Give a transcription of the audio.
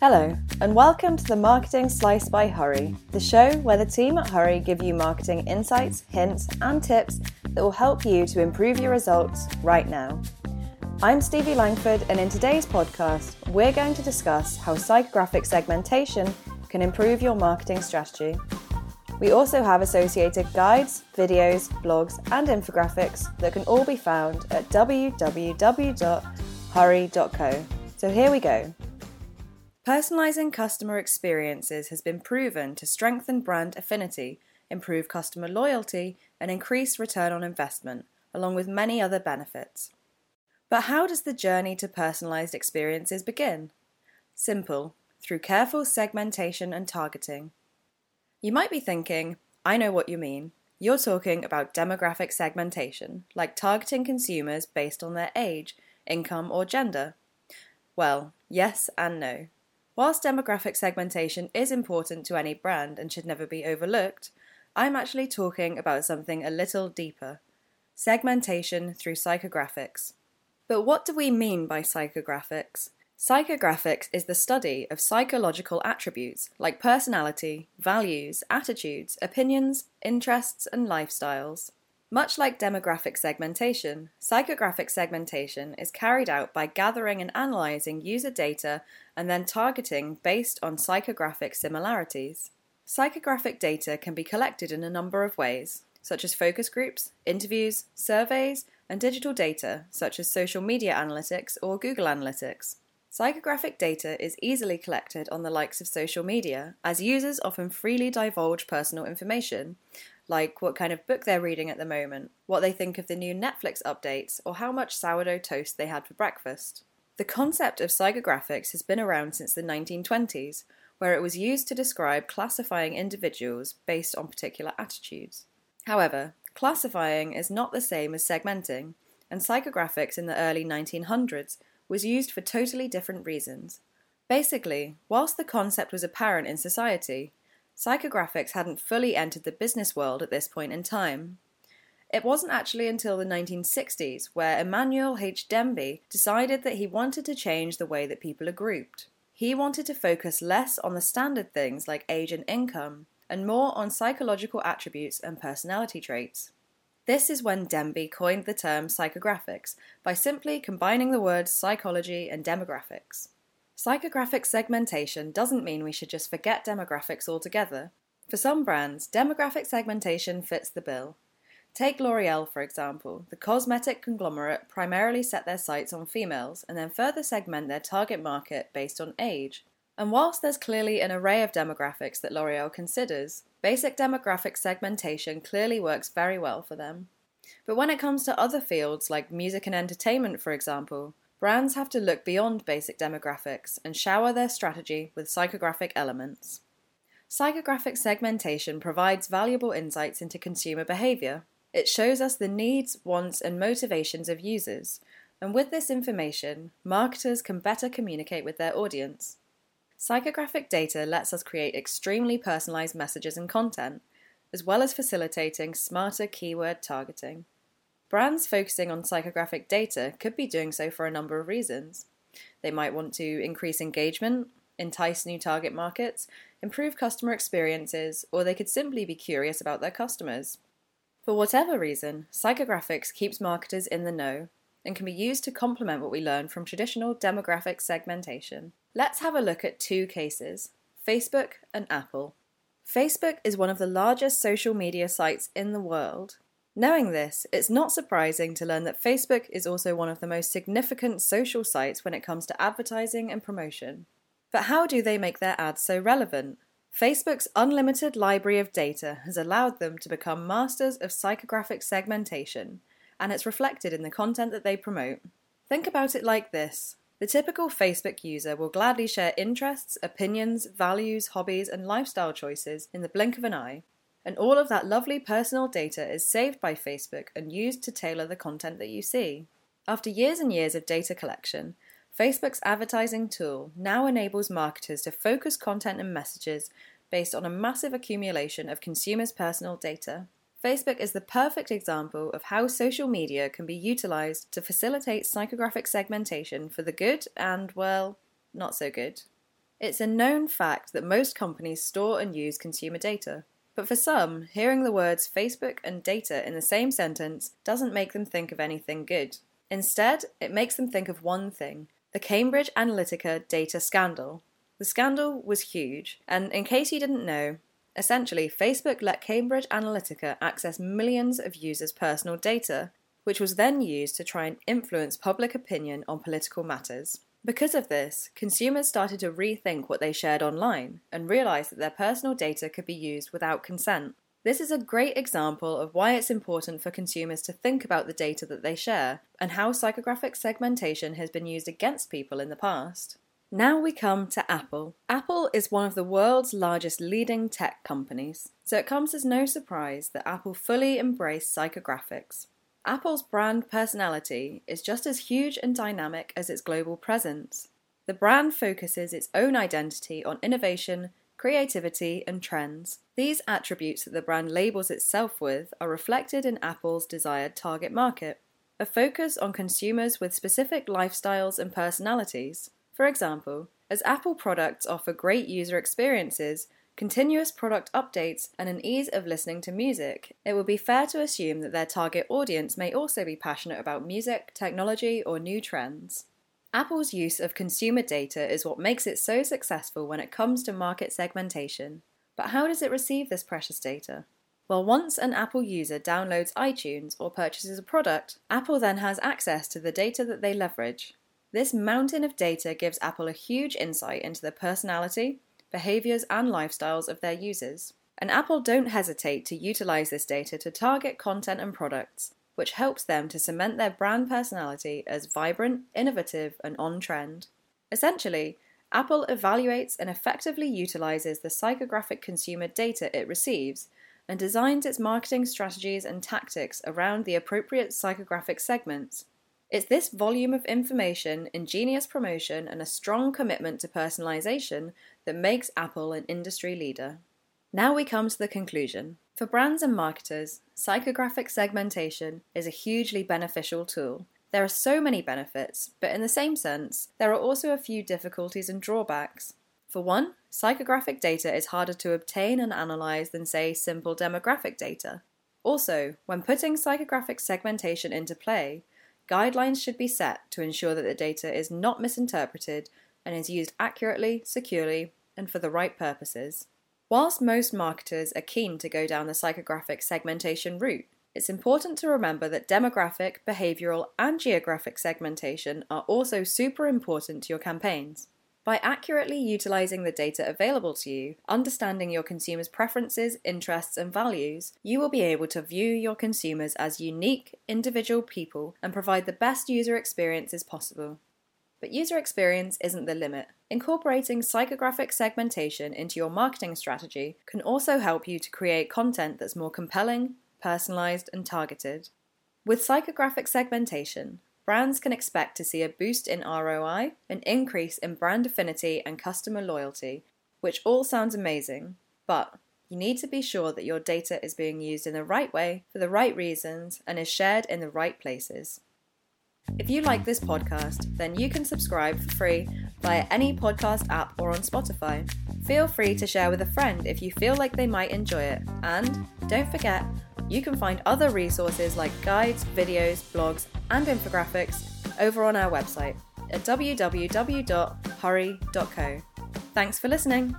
Hello, and welcome to the Marketing Slice by Hurree, the show where the team at Hurree give you marketing insights, hints, and tips that will help you to improve your results right now. I'm Stevie Langford, and in today's podcast, we're going to discuss how psychographic segmentation can improve your marketing strategy. We also have associated guides, videos, blogs, and infographics that can all be found at www.hurree.co. So here we go. Personalizing customer experiences has been proven to strengthen brand affinity, improve customer loyalty, and increase return on investment, along with many other benefits. But how does the journey to personalized experiences begin? Simple, through careful segmentation and targeting. You might be thinking, I know what you mean. You're talking about demographic segmentation, like targeting consumers based on their age, income, or gender. Well, yes and no. Whilst demographic segmentation is important to any brand and should never be overlooked, I'm actually talking about something a little deeper segmentation through psychographics. But what do we mean by psychographics? Psychographics is the study of psychological attributes like personality, values, attitudes, opinions, interests, and lifestyles. Much like demographic segmentation, psychographic segmentation is carried out by gathering and analyzing user data and then targeting based on psychographic similarities. Psychographic data can be collected in a number of ways, such as focus groups, interviews, surveys, and digital data, such as social media analytics or Google Analytics. Psychographic data is easily collected on the likes of social media, as users often freely divulge personal information, like what kind of book they're reading at the moment, what they think of the new Netflix updates, or how much sourdough toast they had for breakfast. The concept of psychographics has been around since the 1920s, where it was used to describe classifying individuals based on particular attitudes. However, classifying is not the same as segmenting, and psychographics in the early 1900s was used for totally different reasons. Basically, whilst the concept was apparent in society, psychographics hadn't fully entered the business world at this point in time. It wasn't actually until the 1960s where Emmanuel H. Demby decided that he wanted to change the way that people are grouped. He wanted to focus less on the standard things like age and income, and more on psychological attributes and personality traits. This is when Demby coined the term psychographics by simply combining the words psychology and demographics. Psychographic segmentation doesn't mean we should just forget demographics altogether. For some brands, demographic segmentation fits the bill. Take L'Oreal, for example. The cosmetic conglomerate primarily set their sights on females and then further segment their target market based on age. And whilst there's clearly an array of demographics that L'Oreal considers, basic demographic segmentation clearly works very well for them. But when it comes to other fields like music and entertainment, for example, brands have to look beyond basic demographics and shower their strategy with psychographic elements. Psychographic segmentation provides valuable insights into consumer behavior. It shows us the needs, wants, and motivations of users, and with this information, marketers can better communicate with their audience. Psychographic data lets us create extremely personalized messages and content, as well as facilitating smarter keyword targeting. Brands focusing on psychographic data could be doing so for a number of reasons. They might want to increase engagement, entice new target markets, improve customer experiences, or they could simply be curious about their customers. For whatever reason, psychographics keeps marketers in the know and can be used to complement what we learn from traditional demographic segmentation. Let's have a look at two cases Facebook and Apple. Facebook is one of the largest social media sites in the world, Knowing this, it's not surprising to learn that Facebook is also one of the most significant social sites when it comes to advertising and promotion. But how do they make their ads so relevant? Facebook's unlimited library of data has allowed them to become masters of psychographic segmentation, and it's reflected in the content that they promote. Think about it like this the typical Facebook user will gladly share interests, opinions, values, hobbies, and lifestyle choices in the blink of an eye. And all of that lovely personal data is saved by Facebook and used to tailor the content that you see. After years and years of data collection, Facebook's advertising tool now enables marketers to focus content and messages based on a massive accumulation of consumers' personal data. Facebook is the perfect example of how social media can be utilized to facilitate psychographic segmentation for the good and, well, not so good. It's a known fact that most companies store and use consumer data. But for some, hearing the words Facebook and data in the same sentence doesn't make them think of anything good. Instead, it makes them think of one thing the Cambridge Analytica data scandal. The scandal was huge, and in case you didn't know, essentially Facebook let Cambridge Analytica access millions of users' personal data, which was then used to try and influence public opinion on political matters. Because of this, consumers started to rethink what they shared online and realized that their personal data could be used without consent. This is a great example of why it's important for consumers to think about the data that they share and how psychographic segmentation has been used against people in the past. Now we come to Apple. Apple is one of the world's largest leading tech companies, so it comes as no surprise that Apple fully embraced psychographics. Apple's brand personality is just as huge and dynamic as its global presence. The brand focuses its own identity on innovation, creativity, and trends. These attributes that the brand labels itself with are reflected in Apple's desired target market a focus on consumers with specific lifestyles and personalities. For example, as Apple products offer great user experiences, continuous product updates, and an ease of listening to music, it would be fair to assume that their target audience may also be passionate about music, technology, or new trends. Apple's use of consumer data is what makes it so successful when it comes to market segmentation. But how does it receive this precious data? Well, once an Apple user downloads iTunes or purchases a product, Apple then has access to the data that they leverage. This mountain of data gives Apple a huge insight into the personality, behaviors, and lifestyles of their users. And Apple don't hesitate to utilize this data to target content and products, which helps them to cement their brand personality as vibrant, innovative, and on trend. Essentially, Apple evaluates and effectively utilizes the psychographic consumer data it receives and designs its marketing strategies and tactics around the appropriate psychographic segments. It's this volume of information, ingenious promotion, and a strong commitment to personalization that makes Apple an industry leader. Now we come to the conclusion. For brands and marketers, psychographic segmentation is a hugely beneficial tool. There are so many benefits, but in the same sense, there are also a few difficulties and drawbacks. For one, psychographic data is harder to obtain and analyze than, say, simple demographic data. Also, when putting psychographic segmentation into play, guidelines should be set to ensure that the data is not misinterpreted and is used accurately, securely, and for the right purposes. Whilst most marketers are keen to go down the psychographic segmentation route, it's important to remember that demographic, behavioral, and geographic segmentation are also super important to your campaigns. By accurately utilizing the data available to you, understanding your consumers' preferences, interests, and values, you will be able to view your consumers as unique, individual people and provide the best user experiences possible. But user experience isn't the limit. Incorporating psychographic segmentation into your marketing strategy can also help you to create content that's more compelling, personalized, and targeted. With psychographic segmentation, brands can expect to see a boost in ROI, an increase in brand affinity, and customer loyalty, which all sounds amazing, but you need to be sure that your data is being used in the right way, for the right reasons, and is shared in the right places. If you like this podcast, then you can subscribe for free via any podcast app or on Spotify. Feel free to share with a friend if you feel like they might enjoy it. And don't forget, you can find other resources like guides, videos, blogs, and infographics over on our website at www.hurree.co. Thanks for listening.